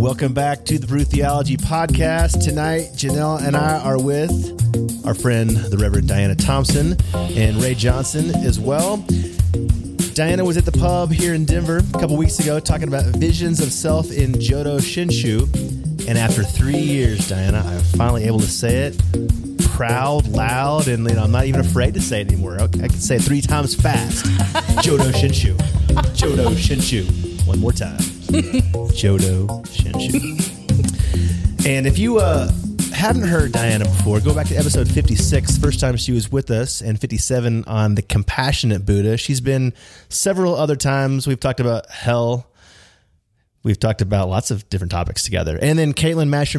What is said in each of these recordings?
Welcome back to the Brew Theology Podcast. Tonight, Janelle and I are with our friend, the Reverend Diana Thompson, and Ray Johnson as well. Diana was at the pub here in Denver a couple weeks ago talking about visions of self in Jodo Shinshu. And after three years, Diana, I'm finally able to say it proud, loud, and you know, I'm not even afraid to say it anymore. I can say it three times fast. Jodo Shinshu. Jodo Shinshu. One more time. Jodo Shinshu. And if you uh, haven't heard Diana before, go back to episode 56, first time she was with us, and 57 on the compassionate Buddha. She's been several other times. We've talked about hell. We've talked about lots of different topics together. And then Caitlin Masher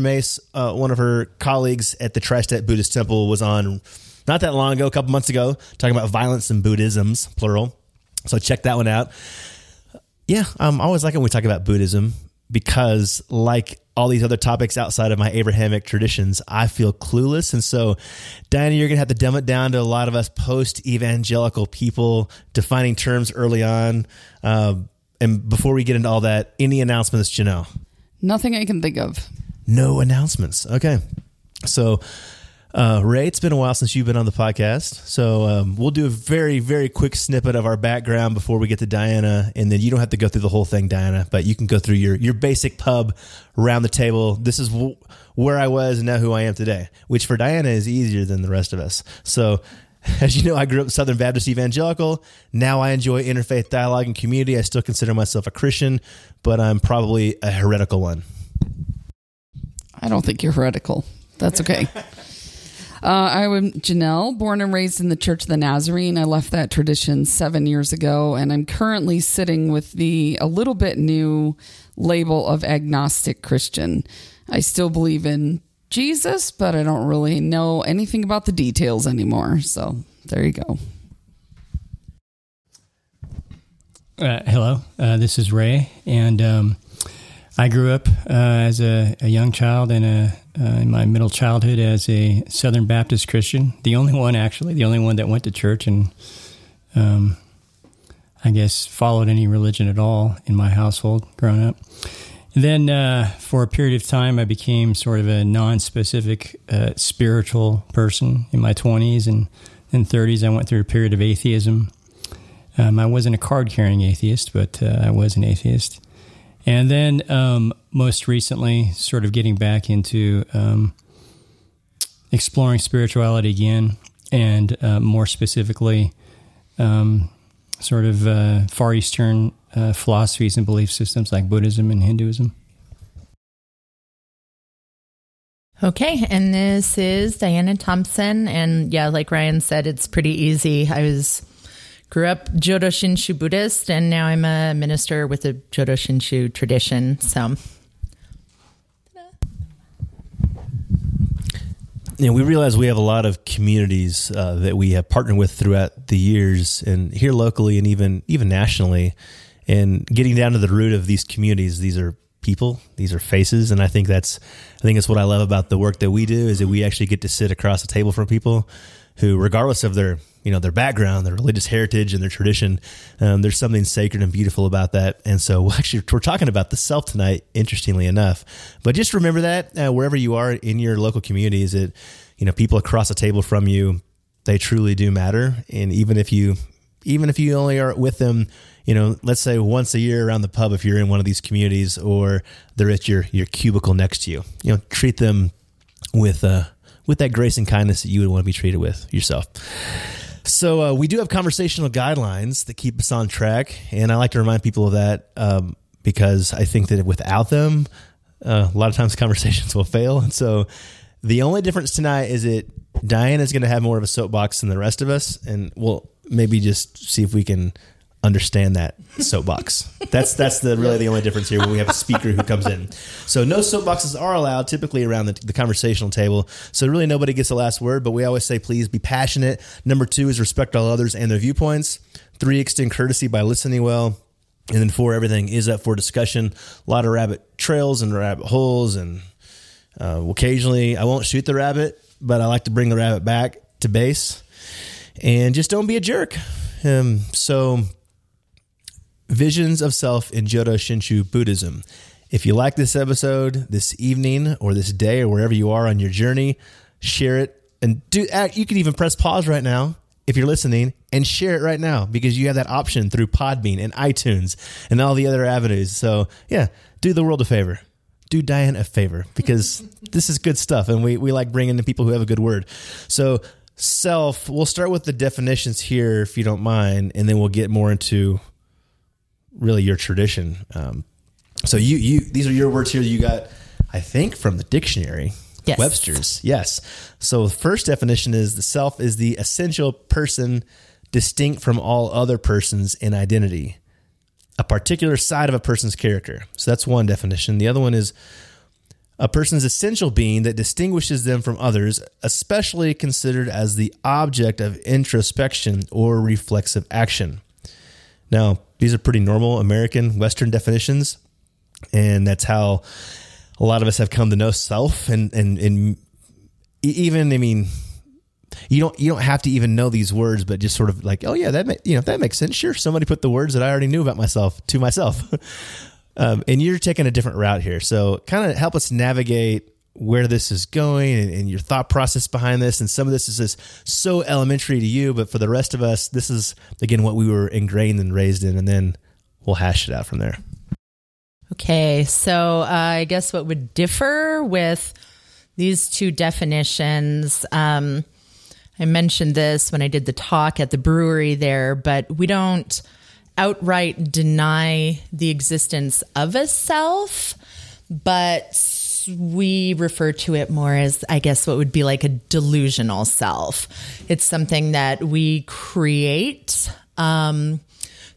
uh, one of her colleagues at the Tri-State Buddhist Temple, was on not that long ago, a couple months ago, talking about violence and Buddhisms, plural. So check that one out. Yeah, I'm always like when we talk about Buddhism because, like all these other topics outside of my Abrahamic traditions, I feel clueless. And so, Diana, you're going to have to dumb it down to a lot of us post evangelical people defining terms early on. Uh, and before we get into all that, any announcements, Janelle? Nothing I can think of. No announcements. Okay. So, uh, Ray, it's been a while since you've been on the podcast. So, um, we'll do a very, very quick snippet of our background before we get to Diana. And then you don't have to go through the whole thing, Diana, but you can go through your, your basic pub around the table. This is w- where I was and now who I am today, which for Diana is easier than the rest of us. So, as you know, I grew up Southern Baptist evangelical. Now I enjoy interfaith dialogue and community. I still consider myself a Christian, but I'm probably a heretical one. I don't think you're heretical. That's okay. uh, I'm Janelle, born and raised in the Church of the Nazarene. I left that tradition seven years ago, and I'm currently sitting with the a little bit new label of agnostic Christian. I still believe in Jesus, but I don't really know anything about the details anymore. So there you go. Uh, hello, uh, this is Ray, and um, I grew up uh, as a, a, young child in a, uh, in my middle childhood as a Southern Baptist Christian, the only one actually, the only one that went to church and um, I guess followed any religion at all in my household growing up. And then uh, for a period of time, I became sort of a non-specific uh, spiritual person in my 20s and then 30s. I went through a period of atheism. Um, I wasn't a card-carrying atheist, but uh, I was an atheist. And then um, most recently, sort of getting back into um, exploring spirituality again, and uh, more specifically, um, sort of uh, Far Eastern uh, philosophies and belief systems like Buddhism and Hinduism. Okay, and this is Diana Thompson, and yeah, like Ryan said, it's pretty easy. I was grew up Jodo Shinshu Buddhist, and now I'm a minister with the Jodo Shinshu tradition. So. you know, we realize we have a lot of communities uh, that we have partnered with throughout the years, and here locally, and even even nationally. And getting down to the root of these communities, these are people, these are faces, and I think that's I think that's what I love about the work that we do is that we actually get to sit across the table from people who, regardless of their you know their background, their religious heritage, and their tradition. Um, there's something sacred and beautiful about that. And so, actually, we're talking about the self tonight. Interestingly enough, but just remember that uh, wherever you are in your local community, is that you know people across the table from you, they truly do matter. And even if you, even if you only are with them, you know, let's say once a year around the pub, if you're in one of these communities, or they're at your your cubicle next to you, you know, treat them with uh with that grace and kindness that you would want to be treated with yourself. So uh, we do have conversational guidelines that keep us on track, and I like to remind people of that um, because I think that without them, uh, a lot of times conversations will fail. And so the only difference tonight is that Diane is going to have more of a soapbox than the rest of us, and we'll maybe just see if we can understand that soapbox. that's that's the really the only difference here when we have a speaker who comes in. So no soapboxes are allowed typically around the, the, conversational table. So really nobody gets the last word, but we always say please be passionate. Number two is respect all others and their viewpoints. Three, extend courtesy by listening well. And then four, everything is up for discussion. A lot of rabbit trails and rabbit holes, and uh, occasionally I won't shoot the rabbit, but I like to bring the rabbit back to base. And just don't be a jerk. Um, so Visions of Self in Jodo Shinshu Buddhism. If you like this episode this evening or this day or wherever you are on your journey, share it and do. uh, You can even press pause right now if you're listening and share it right now because you have that option through Podbean and iTunes and all the other avenues. So yeah, do the world a favor. Do Diane a favor because this is good stuff and we, we like bringing in people who have a good word. So self, we'll start with the definitions here if you don't mind, and then we'll get more into really your tradition. Um, so you you these are your words here that you got, I think, from the dictionary. Yes. Webster's. Yes. So the first definition is the self is the essential person distinct from all other persons in identity. A particular side of a person's character. So that's one definition. The other one is a person's essential being that distinguishes them from others, especially considered as the object of introspection or reflexive action. Now, these are pretty normal American Western definitions, and that's how a lot of us have come to know self. And and and even, I mean, you don't you don't have to even know these words, but just sort of like, oh yeah, that ma- you know that makes sense. Sure, somebody put the words that I already knew about myself to myself. um, and you're taking a different route here, so kind of help us navigate where this is going and, and your thought process behind this. And some of this is just so elementary to you, but for the rest of us, this is again what we were ingrained and raised in, and then we'll hash it out from there. Okay, so uh, I guess what would differ with these two definitions, um, I mentioned this when I did the talk at the brewery there, but we don't outright deny the existence of a self, but we refer to it more as, I guess, what would be like a delusional self. It's something that we create. Um,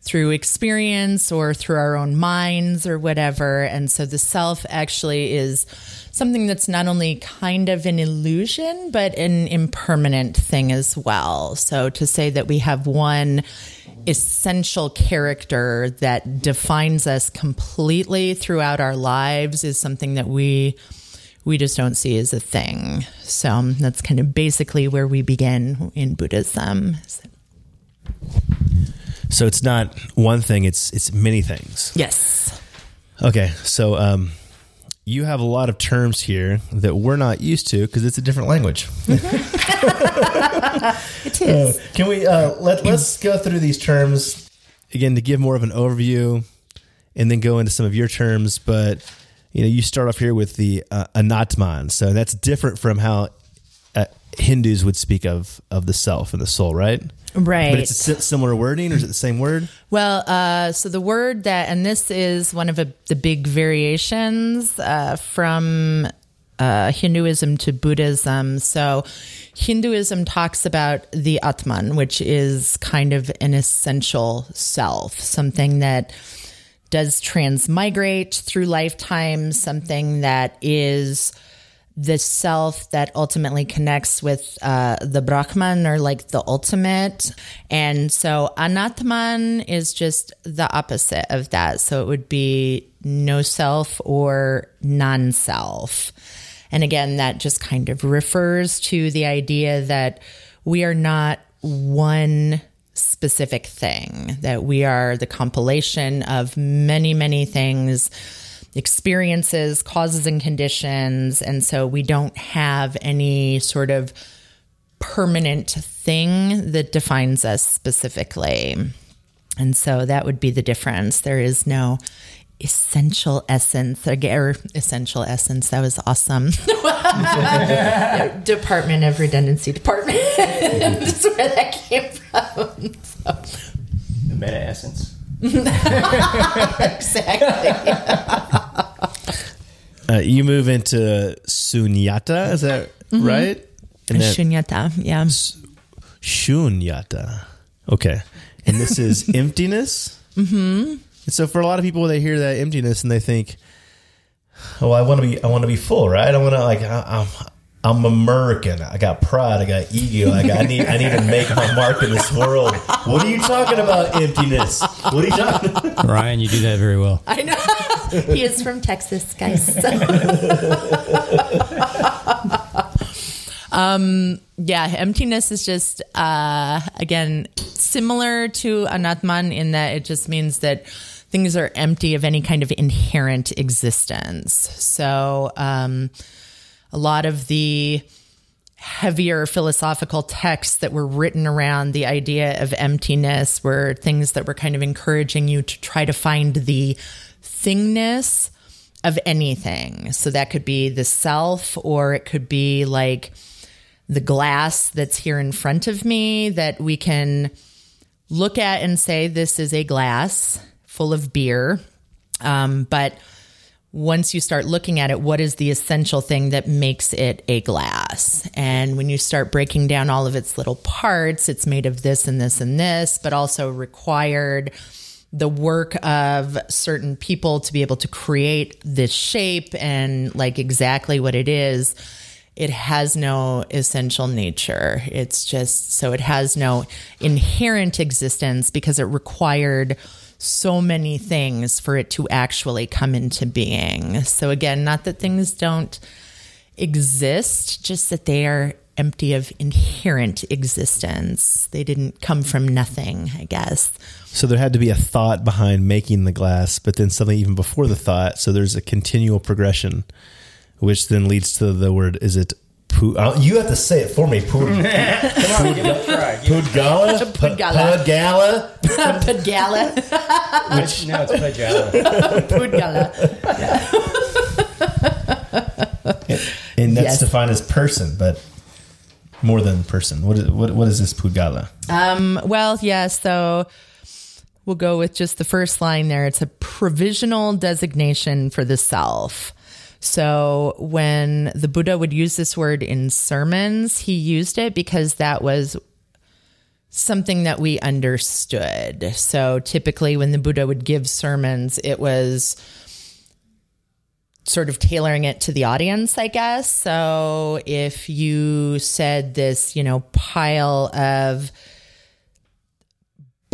through experience or through our own minds or whatever. And so the self actually is something that's not only kind of an illusion, but an impermanent thing as well. So to say that we have one essential character that defines us completely throughout our lives is something that we we just don't see as a thing. So um, that's kind of basically where we begin in Buddhism. So it's not one thing; it's it's many things. Yes. Okay, so um, you have a lot of terms here that we're not used to because it's a different language. It is. Can we uh, let let's go through these terms again to give more of an overview, and then go into some of your terms. But you know, you start off here with the uh, anatman, so that's different from how uh, Hindus would speak of of the self and the soul, right? Right. But it's a similar wording, or is it the same word? Well, uh, so the word that, and this is one of a, the big variations uh, from uh, Hinduism to Buddhism. So Hinduism talks about the Atman, which is kind of an essential self, something that does transmigrate through lifetimes, something that is the self that ultimately connects with uh, the Brahman or like the ultimate. And so Anatman is just the opposite of that. So it would be no self or non self. And again, that just kind of refers to the idea that we are not one specific thing, that we are the compilation of many, many things experiences, causes, and conditions. And so we don't have any sort of permanent thing that defines us specifically. And so that would be the difference. There is no essential essence or essential essence. That was awesome. Department of Redundancy Department. That's where that came from. So, The meta essence. exactly. Uh, you move into sunyata, is that right? And then Shunyata. Yeah. shunyata. Okay. And this is emptiness. Mm-hmm. And so for a lot of people, they hear that emptiness and they think, "Oh, I want to be, I want to be full, right? I want to like, I, I'm, I'm American. I got pride. I got ego. I got, I need, I need to make my mark in this world. What are you talking about, emptiness? What are you talking? About? Ryan, you do that very well. I know. he is from Texas, guys. um, yeah, emptiness is just, uh, again, similar to Anatman in that it just means that things are empty of any kind of inherent existence. So, um, a lot of the heavier philosophical texts that were written around the idea of emptiness were things that were kind of encouraging you to try to find the thingness of anything. So that could be the self, or it could be like the glass that's here in front of me that we can look at and say, this is a glass full of beer. Um, but once you start looking at it, what is the essential thing that makes it a glass? And when you start breaking down all of its little parts, it's made of this and this and this, but also required the work of certain people to be able to create this shape and like exactly what it is. It has no essential nature. It's just so it has no inherent existence because it required so many things for it to actually come into being. So, again, not that things don't exist, just that they are empty of inherent existence. They didn't come from nothing, I guess. So there had to be a thought behind making the glass, but then something even before the thought. So there's a continual progression, which then leads to the word. Is it? Pu- uh, you have to say it for me. Pu- Come on, give it a try. Pudgala? Pudgala. Pudgala? Padgala. it- no, it's Pajala. Pudgala. And that's Yes. defined as person, but more than person. What is, what, what is this Pudgala? Um, well, yeah, so we'll go with just the first line there. It's a provisional designation for the self. So when the Buddha would use this word in sermons, he used it because that was something that we understood. So typically when the Buddha would give sermons, it was sort of tailoring it to the audience, I guess. So if you said this, you know, pile of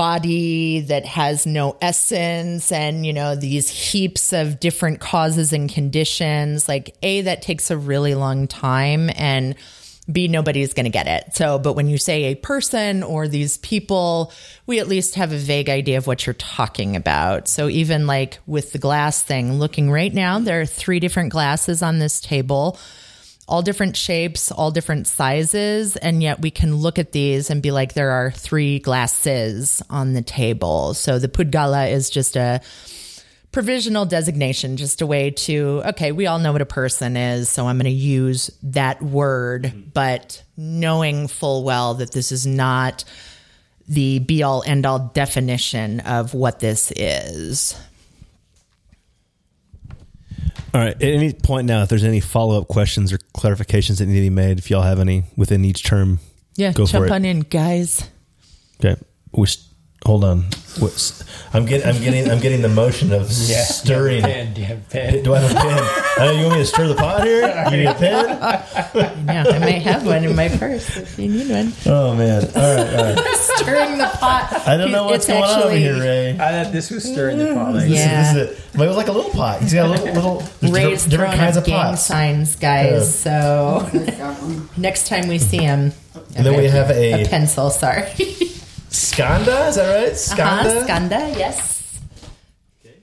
body that has no essence and you know these heaps of different causes and conditions like a that takes a really long time and b nobody's going to get it. So but when you say a person or these people we at least have a vague idea of what you're talking about. So even like with the glass thing looking right now there are three different glasses on this table all different shapes, all different sizes, and yet we can look at these and be like, there are three glasses on the table. So the Pudgala is just a provisional designation, just a way to, okay, we all know what a person is, so I'm going to use that word, mm-hmm. but knowing full well that this is not the be all end all definition of what this is. All right. At any point now, if there's any follow up questions or clarifications that need to be made, if y'all have any within each term, Yeah, Go for jump it. on in, guys. okay. Which, hold on. What's, I'm getting, I'm getting, I'm getting the motion of stirring. Pen, do you pen? Do I have a pen? Uh, you want me to stir the pot here? Do you need a pen? Yeah, I might have one in my purse if you need one. Oh man! All right, all right. Stirring the pot. I don't know what's It's going on over actually- here, Ray. I thought this was stirring the pot. Like, Yeah. This is it. But it was like a little pot. He's got a little, little Ray's different, different kinds of gang pots. signs, guys. So next time we see him, And then we have a a pencil. Sorry, skandha. Is that right? Skandha. uh-huh, skandha. Yes. Okay,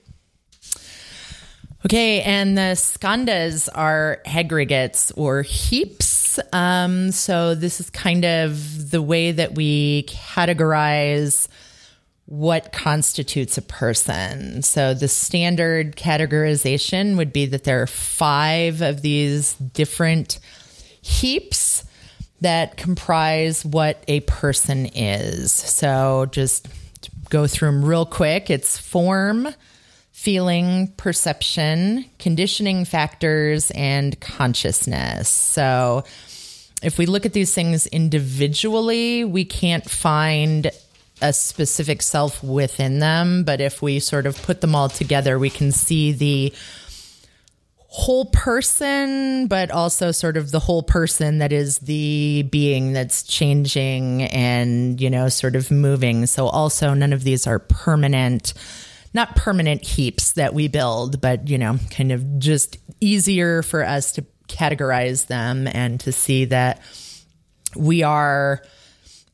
okay, and the skandhas are aggregates or heaps. Um, so this is kind of the way that we categorize what constitutes a person. So the standard categorization would be that there are five of these different heaps that comprise what a person is. So just go through them real quick. It's form, feeling, perception, conditioning factors, and consciousness. So if we look at these things individually, we can't find a specific self within them. But if we sort of put them all together, we can see the whole person, but also sort of the whole person that is the being that's changing and, you know, sort of moving. So also none of these are permanent, not permanent heaps that we build, but, you know, kind of just easier for us to categorize them and to see that we are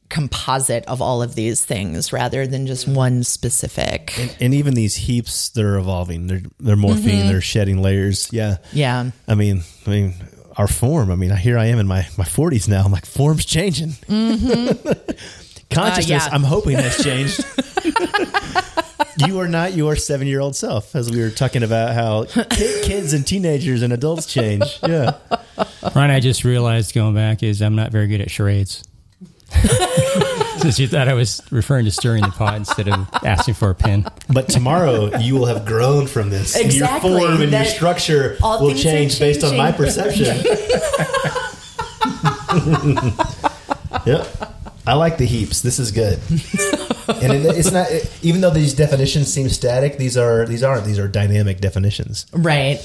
composite of all of these things rather than just one specific. And, and even these heaps, they're evolving. They're they're morphing. They're shedding layers. Yeah. Yeah. I mean, I mean, our form. I mean, here I am in my my forties now. I'm like, form's changing. Consciousness. Uh, yeah. I'm hoping has changed. you are not your seven year old self, as we were talking about how kids and teenagers and adults change. Yeah. Ryan, I just realized going back is I'm not very good at charades. Since you thought I was referring to stirring the pot instead of asking for a pin. But tomorrow you will have grown from this. And Exactly. Your form and your structure will change based on my perception. yep. I like the heaps. This is good. and it, it's not even though these definitions seem static, these are these aren't. These are dynamic definitions. Right.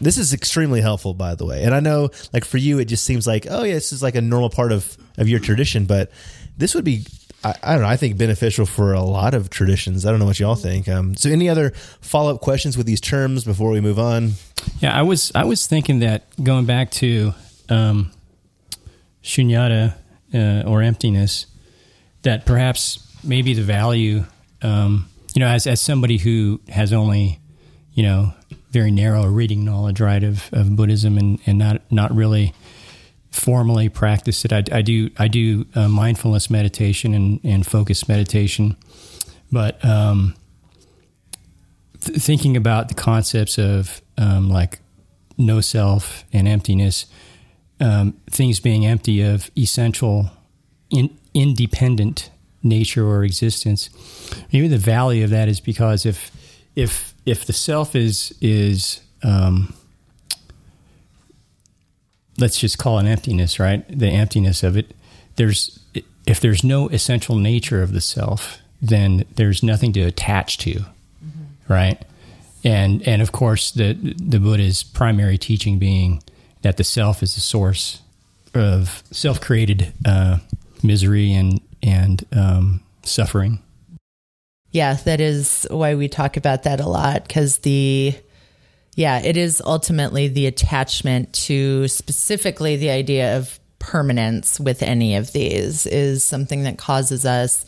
This is extremely helpful, by the way. And I know, like for you, it just seems like, oh yeah, this is like a normal part of of your tradition. But this would be, I, I don't know, I think beneficial for a lot of traditions. I don't know what y'all think. Um, so, any other follow up questions with these terms before we move on? Yeah, I was I was thinking that going back to um, shunyata uh, or emptiness, that perhaps maybe the value, um, you know, as as somebody who has only, you know, very narrow reading knowledge, right, of, of Buddhism and, and not not really formally practice it. I, I do I do uh, mindfulness meditation and and focused meditation, but um, th- thinking about the concepts of um, like no self and emptiness, um, things being empty of essential, in, independent nature or existence. Maybe the value of that is because if if if the self is is um, let's just call it emptiness, right? The emptiness of it. There's if there's no essential nature of the self, then there's nothing to attach to, right? And and of course, the the Buddha's primary teaching being that the self is the source of self-created uh, misery and and um, suffering. Yeah, that is why we talk about that a lot because the, yeah, it is ultimately the attachment to specifically the idea of permanence with any of these is something that causes us,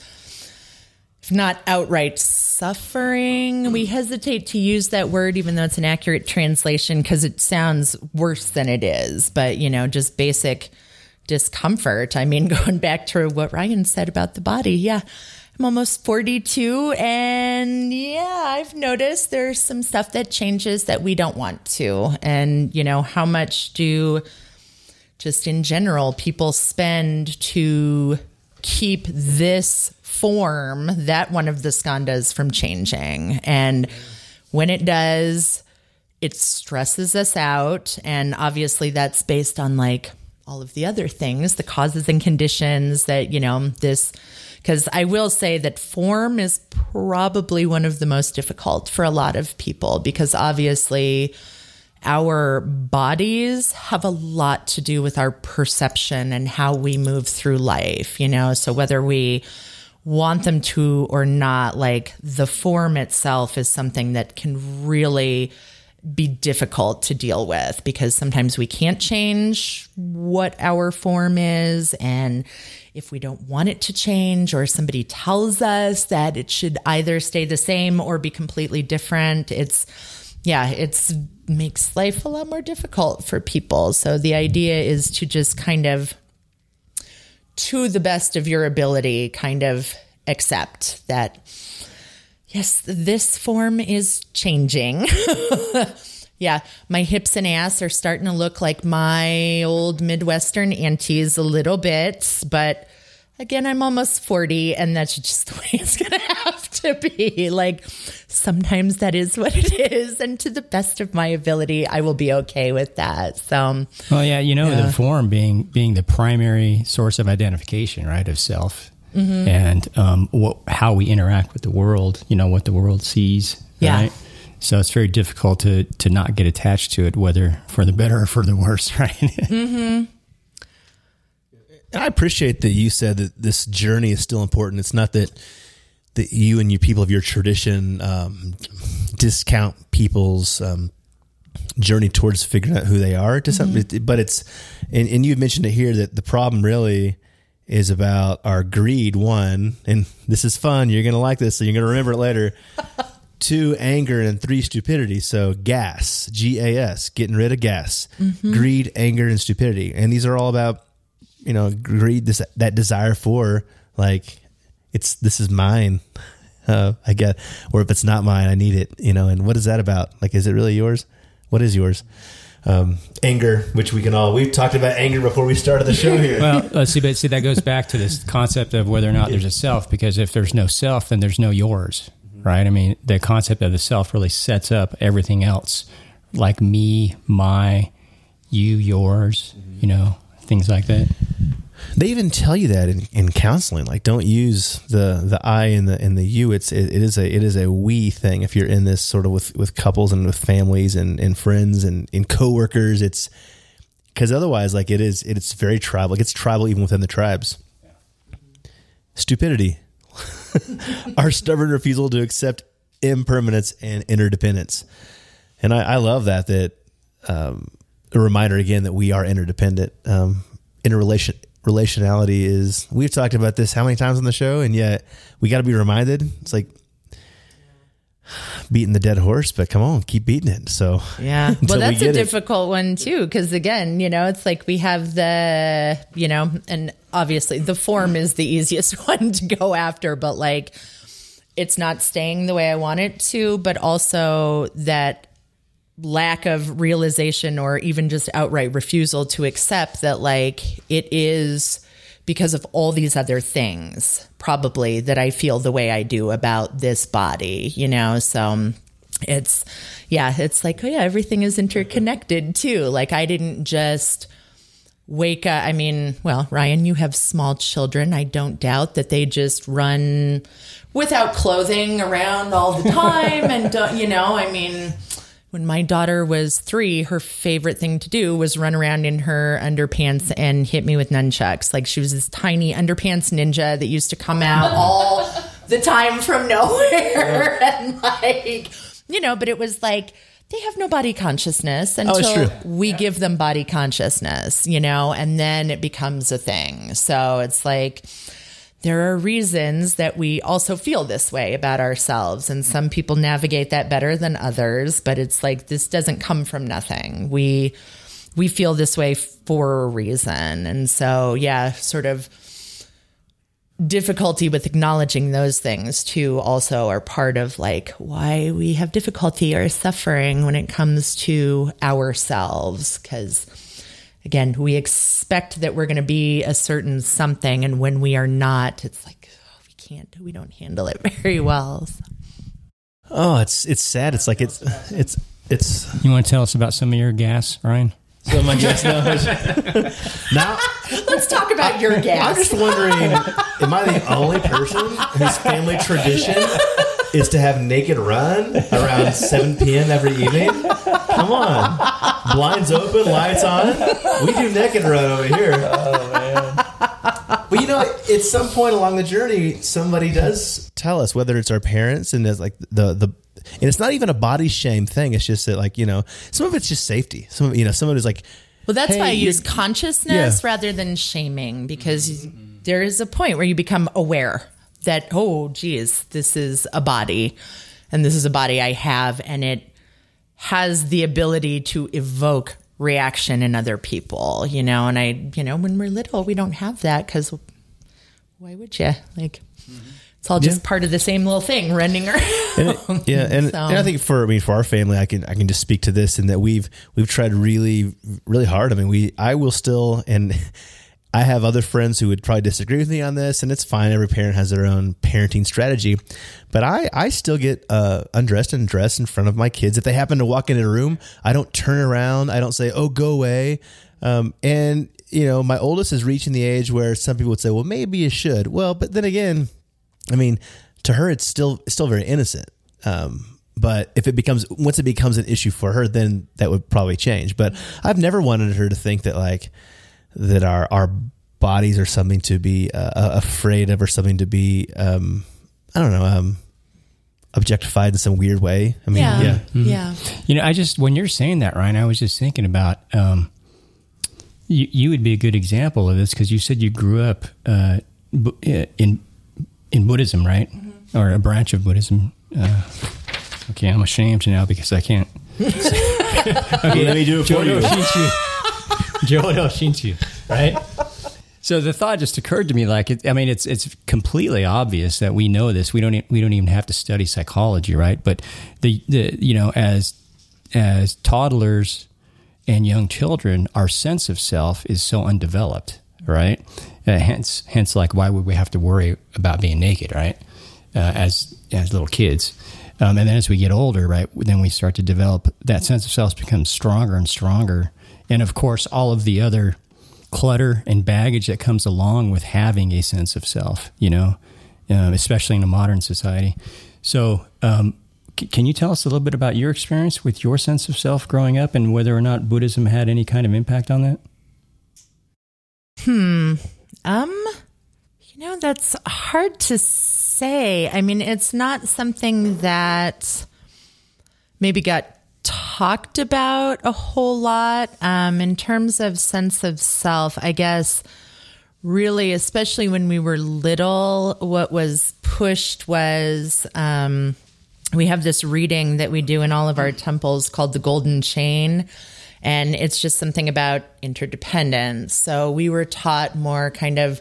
if not outright suffering, we hesitate to use that word, even though it's an accurate translation because it sounds worse than it is. But, you know, just basic discomfort. I mean, going back to what Ryan said about the body, yeah. I'm almost 42 and yeah, I've noticed there's some stuff that changes that we don't want to. And, you know, how much do just in general people spend to keep this form that one of the skandhas from changing? And when it does, it stresses us out. And obviously, that's based on like all of the other things, the causes and conditions that, you know, this. Because I will say that form is probably one of the most difficult for a lot of people because obviously our bodies have a lot to do with our perception and how we move through life, you know? So whether we want them to or not, like the form itself is something that can really be difficult to deal with because sometimes we can't change what our form is. And if we don't want it to change, or somebody tells us that it should either stay the same or be completely different, it's, yeah, it's makes life a lot more difficult for people. So the idea is to just kind of, to the best of your ability, kind of accept that yes, this form is changing. yeah, my hips and ass are starting to look like my old Midwestern aunties a little bit, but again, I'm almost 40 and that's just the way it's going to have to be. Like sometimes that is what it is. And to the best of my ability, I will be okay with that. So, Well, yeah, you know, the form being being the primary source of identification, right, of self, and um, what, how we interact with the world. You know, what the world sees. Yeah. Right? So it's very difficult to to not get attached to it, whether for the better or for the worse, right? And I appreciate that you said that this journey is still important. It's not that that you and you people of your tradition um, discount people's um, journey towards figuring out who they are to some, but it's and, and you've mentioned it here that the problem really is about our greed. One, and this is fun. You're gonna like this, so you're gonna remember it later. Two, anger, and three, stupidity. So gas, G A S, getting rid of gas, greed, anger, and stupidity. And these are all about you know greed, this that desire for like it's this is mine. Uh, I get, or if it's not mine, I need it. You know, and what is that about? Like, is it really yours? What is yours? Um, anger, which we can all we've talked about anger before we started the show here. Well, uh, see, but see, that goes back to this concept of whether or not there's a self. Because if there's no self, then there's no yours, right? I mean, the concept of the self really sets up everything else, like me, my, you, yours. You know, things like that. They even tell you that in, in counseling, like don't use the the I and the and the you. It's it, it is a it is a we thing. If you're in this sort of with with couples and with families and and friends and in coworkers, it's because otherwise, like it is, it's very tribal. It gets tribal even within the tribes. Stupidity, our stubborn refusal to accept impermanence and interdependence, and I, I love that that um, a reminder again that we are interdependent. Um, interrelation relationality is we've talked about this how many times on the show and yet we got to be reminded it's like beating the dead horse but come on keep beating it so Yeah. Well, we that's a get it. difficult one too, because again, you know, it's like we have the, you know, and obviously the form is the easiest one to go after, but like it's not staying the way I want it to, but also that lack of realization or even just outright refusal to accept that like it is because of all these other things probably that I feel the way I do about this body, you know? So um, it's yeah, it's like oh yeah, everything is interconnected too. Like I didn't just wake up. I mean, well, Ryan, you have small children. I don't doubt that they just run without clothing around all the time and don't, you know, I mean, when my daughter was three, her favorite thing to do was run around in her underpants and hit me with nunchucks. Like she was this tiny underpants ninja that used to come out all the time from nowhere. and like, you know, but it was like, they have no body consciousness oh, until true. we give them body consciousness, you know, and then it becomes a thing. So it's like, there are reasons that we also feel this way about ourselves and some people navigate that better than others but it's like this doesn't come from nothing. We we feel this way for a reason. And so yeah sort of difficulty with acknowledging those things too also are part of like why we have difficulty or suffering when it comes to ourselves because again, we expect that we're going to be a certain something, and when we are not, it's like oh, we can't, we don't handle it very well. So- oh it's it's sad it's like it's it's it's You want to tell us about some of your gas, Ryan? so my guess now now Let's talk about your gas. i'm just wondering am i the only person whose family tradition is to have naked run around 7 p.m every evening come on blinds open lights on we do neck and run over here Oh man. Well, you know, at some point along the journey, somebody does tell us whether it's our parents and it's like the the, and it's not even a body shame thing. It's just that like you know, some of it's just safety. Some of you know, some of it is like, Well, that's Hey, why I use consciousness Yeah. rather than shaming because there is a point where you become aware that, oh, geez, this is a body and this is a body I have and it has the ability to evoke reaction in other people, you know. And I, you know, when we're little, we don't have that because why would you? Like, it's all just Yeah. part of the same little thing running around. and yeah, and, So- and I think for I mean for our family, I can I can just speak to this and that we've we've tried really really hard. I mean, we I will still and. I have other friends who would probably disagree with me on this, and it's fine. Every parent has their own parenting strategy, but I, I still get uh, undressed and dressed in front of my kids. If they happen to walk into a room, I don't turn around. I don't say, "Oh, go away." Um, and you know, my oldest is reaching the age where some people would say, "Well, maybe you should." Well, but then again, I mean, to her, it's still still very innocent. Um, but if it becomes once it becomes an issue for her, then that would probably change. But I've never wanted her to think that like that our our bodies are something to be uh, afraid of or something to be um, I don't know um, objectified in some weird way. I mean, yeah, yeah. You know, I just when you're saying that, Ryan, I was just thinking about, um, you, you would be a good example of this because you said you grew up uh, uh, in in Buddhism, right, Mm-hmm. or a branch of Buddhism. Uh, okay, I'm ashamed now because I can't. okay, Let me do it for you. Jodo Shinshu, right? So the thought just occurred to me, like, it, I mean, it's it's completely obvious that we know this. We don't we don't even have to study psychology, right? But the the you know as as toddlers and young children, our sense of self is so undeveloped, right? Uh, hence, hence, like, why would we have to worry about being naked, right? Uh, as as little kids, um, and then as we get older, right, then we start to develop that sense of self becomes stronger and stronger, and of course, all of the other clutter and baggage that comes along with having a sense of self, you know, um, especially in a modern society. So, um, c- can you tell us a little bit about your experience with your sense of self growing up and whether or not Buddhism had any kind of impact on that? Hmm. Um, you know, that's hard to say. I mean, it's not something that maybe got talked about a whole lot. Um, in terms of sense of self, I guess really, especially when we were little, what was pushed was um, we have this reading that we do in all of our temples called the Golden Chain. And it's just something about interdependence. So we were taught more kind of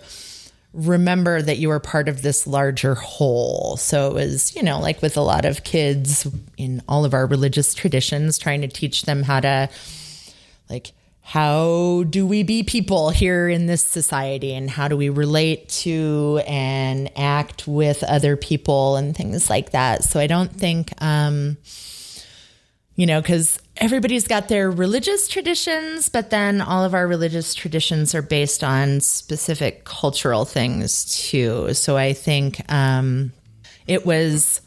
remember that you are part of this larger whole. So it was, you know, like with a lot of kids in all of our religious traditions, trying to teach them how to, like, how do we be people here in this society and how do we relate to and act with other people and things like that. So I don't think, um, you know, because everybody's got their religious traditions, but then all of our religious traditions are based on specific cultural things too. So I think um, it was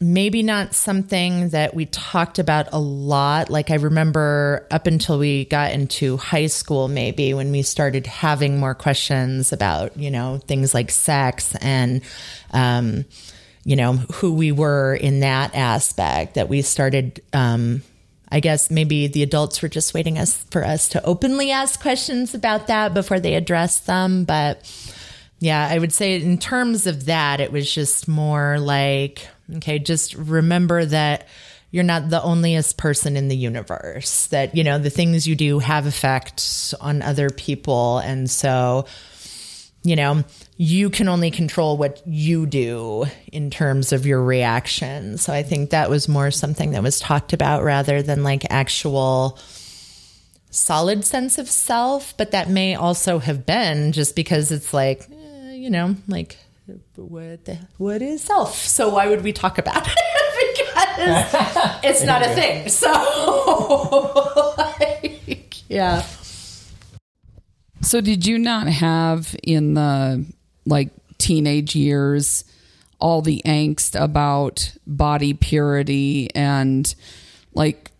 maybe not something that we talked about a lot. Like I remember up until we got into high school, maybe when we started having more questions about, you know, things like sex and, um, you know, who we were in that aspect that we started, um, I guess maybe the adults were just waiting us for us to openly ask questions about that before they addressed them. But yeah, I would say in terms of that, it was just more like, okay, just remember that you're not the onlyest person in the universe, that, you know, the things you do have effects on other people. And so, you know, you can only control what you do in terms of your reaction. So I think that was more something that was talked about rather than like actual solid sense of self. But that may also have been just because it's like, eh, you know, like what the, what is self? So why would we talk about it? because it's not a thing. So like, yeah. So did you not have in the like teenage years all the angst about body purity and like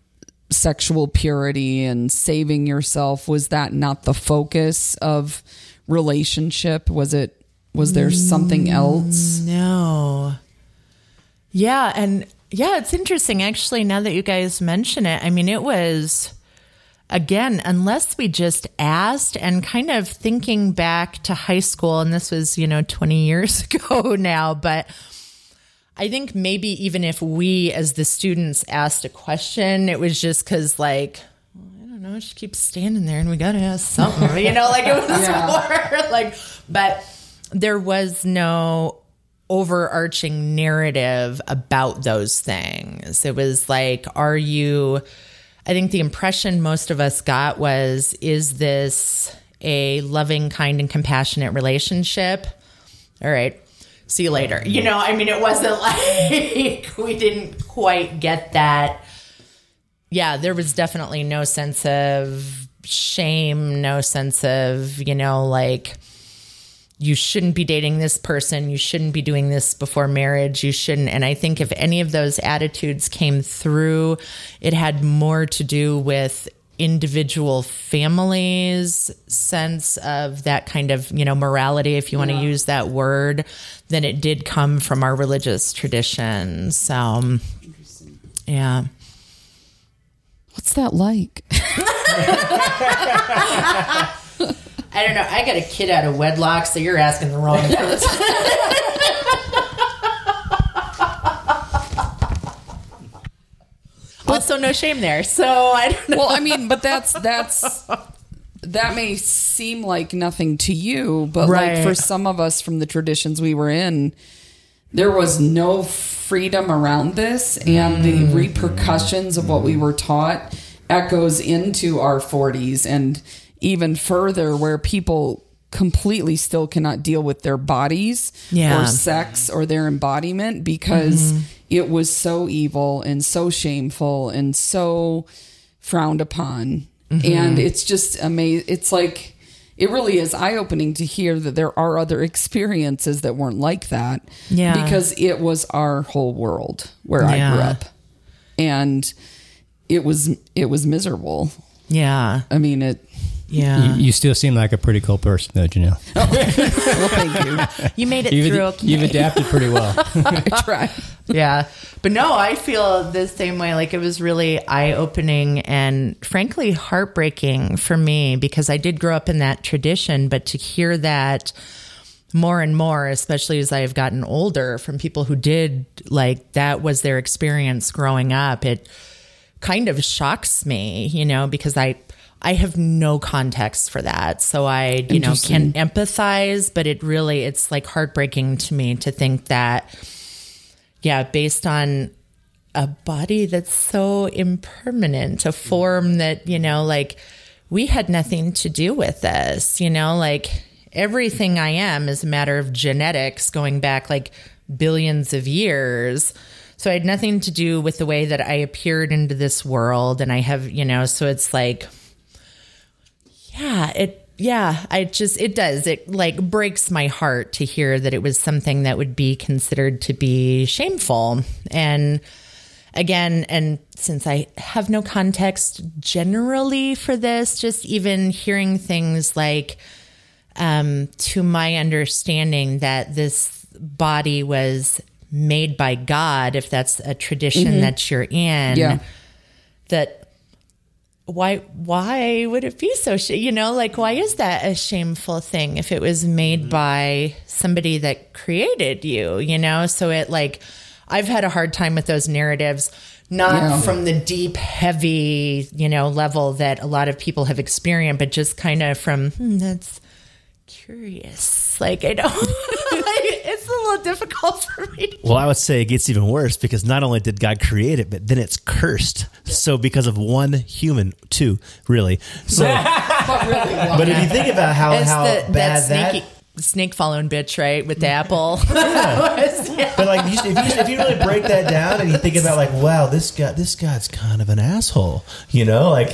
sexual purity and saving yourself was that not the focus of relationship was it was there mm, something else No. Yeah, and yeah, it's interesting actually now that you guys mention it. I mean, it was again, unless we just asked and kind of thinking back to high school and this was, you know, 20 years ago now, but I think maybe even if we as the students asked a question, it was just cuz like I don't know, she keeps standing there and we got to ask something. you know, like it was more like but there was no overarching narrative about those things. It was like, are you, I think the impression most of us got was, is this a loving, kind, and compassionate relationship? All right. See you later. You know, I mean, it wasn't like we didn't quite get that. Yeah, there was definitely no sense of shame, no sense of, you know, like, you shouldn't be dating this person. You shouldn't be doing this before marriage. You shouldn't. And I think if any of those attitudes came through, it had more to do with individual families' sense of that kind of, you know, morality, if you want to use that word, than it did come from our religious traditions. So, yeah. what's that like I don't know. I got a kid out of wedlock, so you're asking the wrong person. also, no shame there. So I don't know. well, I mean, but that's that's that may seem like nothing to you, but Right. like for some of us from the traditions we were in, there was no freedom around this, and the mm. repercussions of what we were taught echoes into our 40s and even further, where people completely still cannot deal with their bodies Yeah. or sex or their embodiment because mm-hmm. it was so evil and so shameful and so frowned upon. Mm-hmm. And it's just amazing. It's like, it really is eye opening to hear that there are other experiences that weren't like that. Yeah. Because it was our whole world where I grew up. And it was it was miserable. yeah, I mean it yeah. You, you still seem like a pretty cool person, though, Janelle. Oh, well thank you. You made it You've, through. Okay. you've adapted pretty well. I try. yeah. But no, I feel the same way. Like it was really eye opening and frankly heartbreaking for me because I did grow up in that tradition, but to hear that more and more, especially as I have gotten older from people who did like that was their experience growing up, it kind of shocks me, you know, because I I have no context for that. So I, you know, can empathize, but it really it's like heartbreaking to me to think that yeah, based on a body that's so impermanent, a form that, you know, like we had nothing to do with this, you know, like everything I am is a matter of genetics going back like billions of years. So I had nothing to do with the way that I appeared into this world. And I have, you know, so it's like, yeah, it yeah, I just it does. It like breaks my heart to hear that it was something that would be considered to be shameful. And again, and since I have no context generally for this, just even hearing things like um to my understanding that this body was made by God, if that's a tradition that you're in, Yeah. that why why would it be so sh- you know like why is that a shameful thing if it was made by somebody that created you you know so it like i've had a hard time with those narratives not Yeah. from the deep heavy you know level that a lot of people have experienced but just kind of from hmm, that's curious like i don't it's difficult for me to Well, I would say it gets even worse because not only did God create it, but then it's cursed. So because of one human, two really. So, But really, well, But if you think about how, it's how the, bad that that, snake snake following bitch right with the apple but like if you if you really break that down and you think about like, wow, this guy this guy's kind of an asshole, you know, like.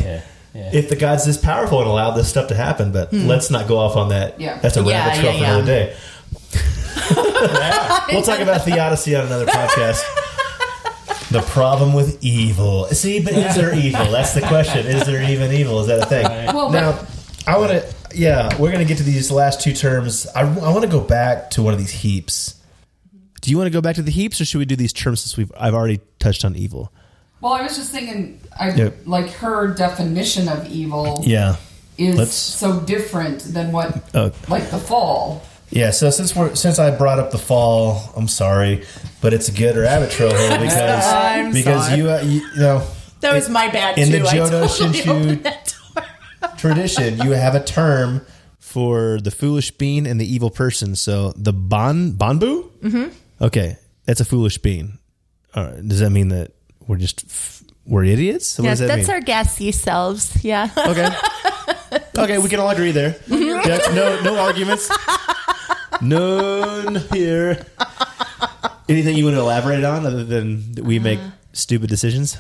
If the God's this powerful and allowed this stuff to happen, but let's not go off on that. Yeah. That's a Hmm. Yeah, rabbit trail yeah, for yeah. another day. we'll talk about theodicy on another podcast. The problem with evil. See, but is there evil? That's the question. Is there even evil? Is that a thing? Well, now, I want to. Yeah, we're going to get to these last two terms. I, I want to go back to one of these heaps. do you want to go back to the heaps, or should we do these terms since we've I've already touched on evil? Well, I was just thinking, I Yep. like her definition of evil Yeah. is let's- so different than what, Oh. like the fall. Yeah, so since we're since I brought up the fall, I'm sorry, but it's a good rabbit trail here because I'm because sorry. you, uh, you you know that was my bad in too the I Jodo totally Shinshu opened that door. tradition, you have a term For the foolish bean and the evil person. So the bon bonbu. Mm-hmm. Okay, that's a foolish bean. All right, does that mean that we're just f- we're idiots? What Yeah, does that that's mean? our gassy selves. Yeah. Okay. okay, we can all agree there. Yeah, no, no arguments. None here. Anything you want to elaborate on other than that we make uh. stupid decisions?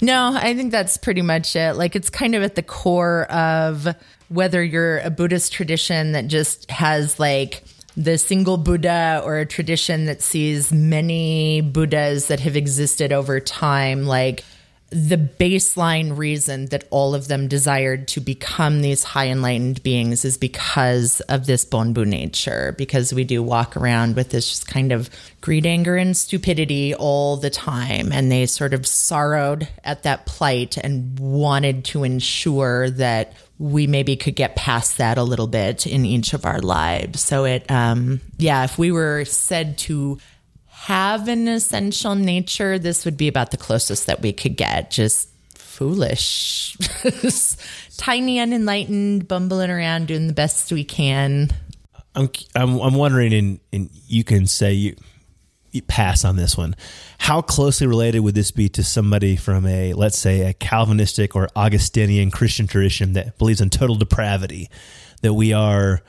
No, I think that's pretty much it. Like it's kind of at the core of whether you're a Buddhist tradition that just has like the single Buddha or a tradition that sees many Buddhas that have existed over time. Like the baseline reason that all of them desired to become these high enlightened beings is because of this bonbu nature, because we do walk around with this just kind of greed, anger, and stupidity all the time. And they sort of sorrowed at that plight and wanted to ensure that we maybe could get past that a little bit in each of our lives. So it, um, yeah, if we were said to have an essential nature, this would be about the closest that we could get. Just foolish, tiny, unenlightened, bumbling around, doing the best we can. I'm I'm, I'm wondering, and, and you can say you, you pass on this one. How closely related would this be to somebody from a let's say a Calvinistic or Augustinian Christian tradition that believes in total depravity, that we are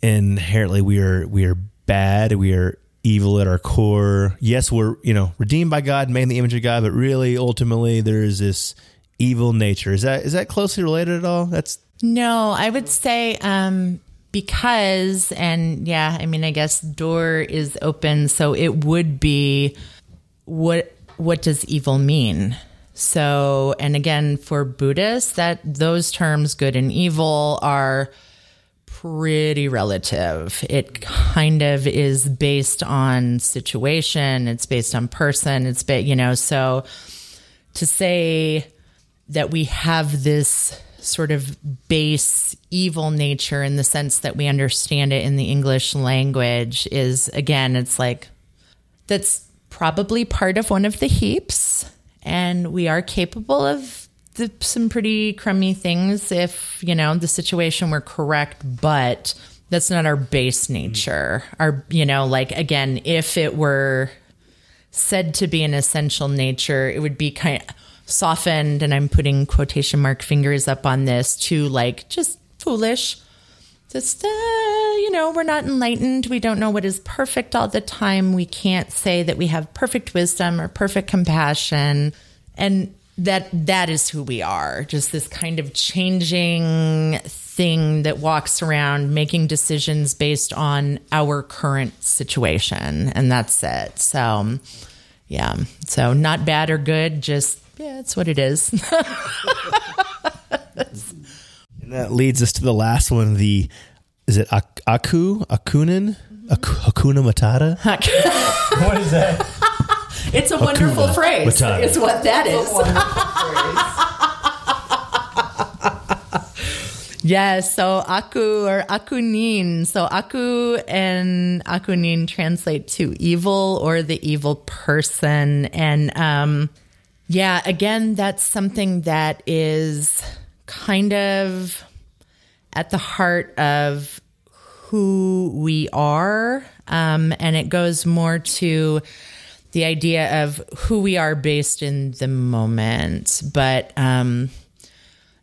inherently we are we are bad, we are evil at our core. Yes, we're, you know, redeemed by God, made in the image of God, but really ultimately there is this evil nature. Is that is that closely related at all? That's No, I would say um because and yeah, I mean I guess door is open so it would be what what does evil mean? So, and again for Buddhists that those terms good and evil are pretty relative. It kind of is based on situation, it's based on person, it's ba- you know, so to say that we have this sort of base evil nature in the sense that we understand it in the English language is again, it's like that's probably part of one of the heaps and we are capable of some pretty crummy things if you know the situation were correct but that's not our base nature. Our you know like again if it were said to be an essential nature it would be kind of softened and i'm putting quotation mark fingers up on this to like just foolish. Just uh, you know we're not enlightened. We don't know what is perfect all the time. We can't say that we have perfect wisdom or perfect compassion. And that that is who we are just this kind of changing thing that walks around making decisions based on our current situation and that's it so yeah so not bad or good just yeah it's what it is and that leads us to the last one. The is it Ak- Aku Akunin Aku, Hakuna Matata? What is that? It's a wonderful phrase Matata. is what that is Yes, so aku or akunin. So aku and akunin translate to evil or the evil person. And um, yeah, again, that's something that is kind of at the heart of who we are. Um, and it goes more to the idea of who we are based in the moment. But um,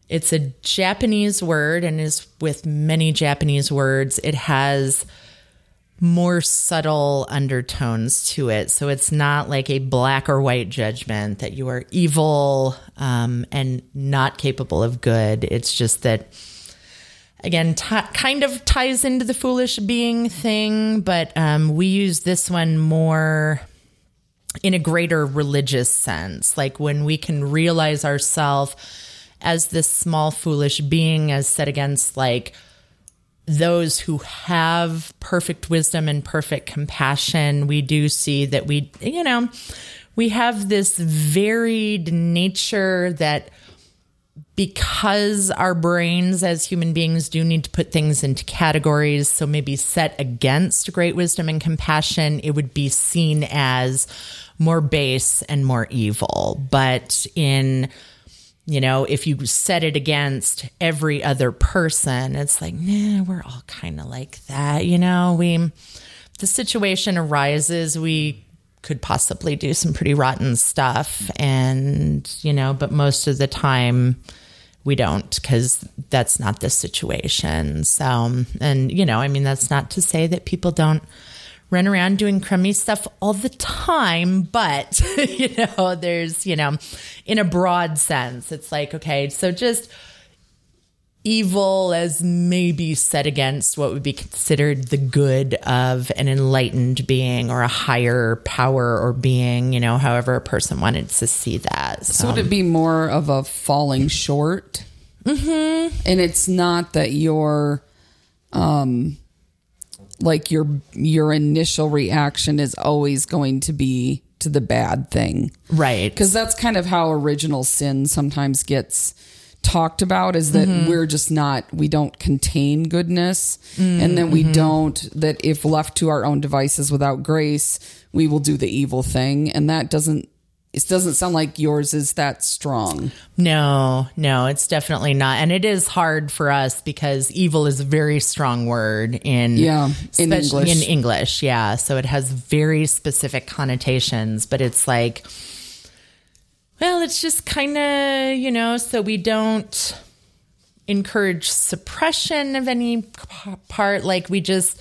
it's a Japanese word and is with many Japanese words. It has more subtle undertones to it. So it's not like a black or white judgment that you are evil um, and not capable of good. It's just that, again, t- kind of ties into the foolish being thing, but um, we use this one more in a greater religious sense. Like when we can realize ourselves as this small, foolish being, as set against like those who have perfect wisdom and perfect compassion, we do see that we, you know, we have this varied nature that because our brains as human beings do need to put things into categories, so maybe set against great wisdom and compassion, it would be seen as more base and more evil. But in you know, if you set it against every other person, it's like, nah, we're all kind of like that. You know, we, the situation arises, we could possibly do some pretty rotten stuff. And, you know, but most of the time we don't because that's not the situation. So, and, you know, I mean, that's not to say that people don't run around doing crummy stuff all the time, but you know, there's, you know, in a broad sense, it's like, okay, so just evil as maybe set against what would be considered the good of an enlightened being or a higher power or being, you know, however a person wanted to see that. So would it be more of a falling short? Mm-hmm. And it's not that your, um, like your your initial reaction is always going to be to the bad thing, right. Because that's kind of how original sin sometimes gets talked about is that Mm-hmm. we're just not we don't contain goodness and Mm, then we mm-hmm. don't that if left to our own devices without grace we will do the evil thing and that doesn't it doesn't sound like yours is that strong No, no, it's definitely not. And it is hard for us because evil is a very strong word in Yeah, in English. in English, yeah. So it has very specific connotations, but it's like well, it's just kind of, you know, so we don't encourage suppression of any part like we just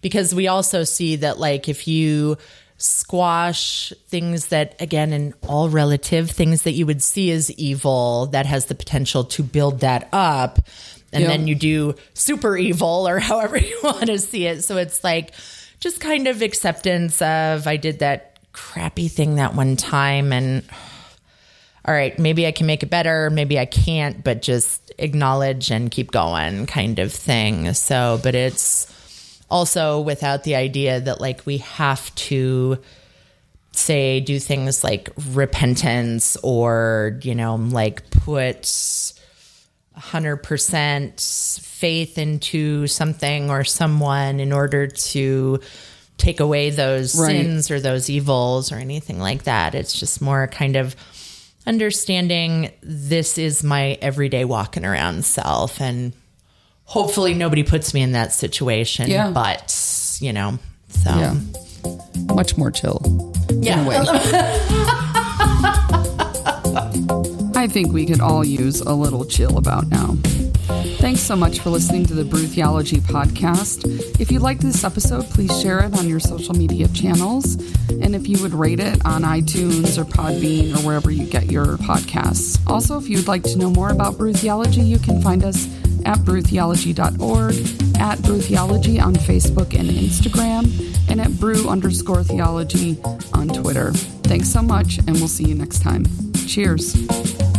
because we also see that like if you squash things that again in all relative things that you would see as evil that has the potential to build that up and Yeah. then you do super evil or however you want to see it so it's like just kind of acceptance of i did that crappy thing that one time and all right, maybe I can make it better, maybe I can't, but just acknowledge and keep going kind of thing. So, but it's also without the idea that like we have to say do things like repentance or, you know, like put 100% faith into something or someone in order to take away those Right. sins or those evils or anything like that. It's just more kind of understanding this is my everyday walking around self and hopefully nobody puts me in that situation Yeah. but you know so yeah much more chill yeah in a way I think we could all use a little chill about now. Thanks so much for listening to the Brew Theology podcast. If you liked this episode, please share it on your social media channels. And if you would rate it on iTunes or Podbean or wherever you get your podcasts. Also, if you'd like to know more about Brew Theology, you can find us at brewtheology.org, at Brew Theology on Facebook and Instagram, and at brew underscore theology on Twitter. Thanks so much, and we'll see you next time. Cheers.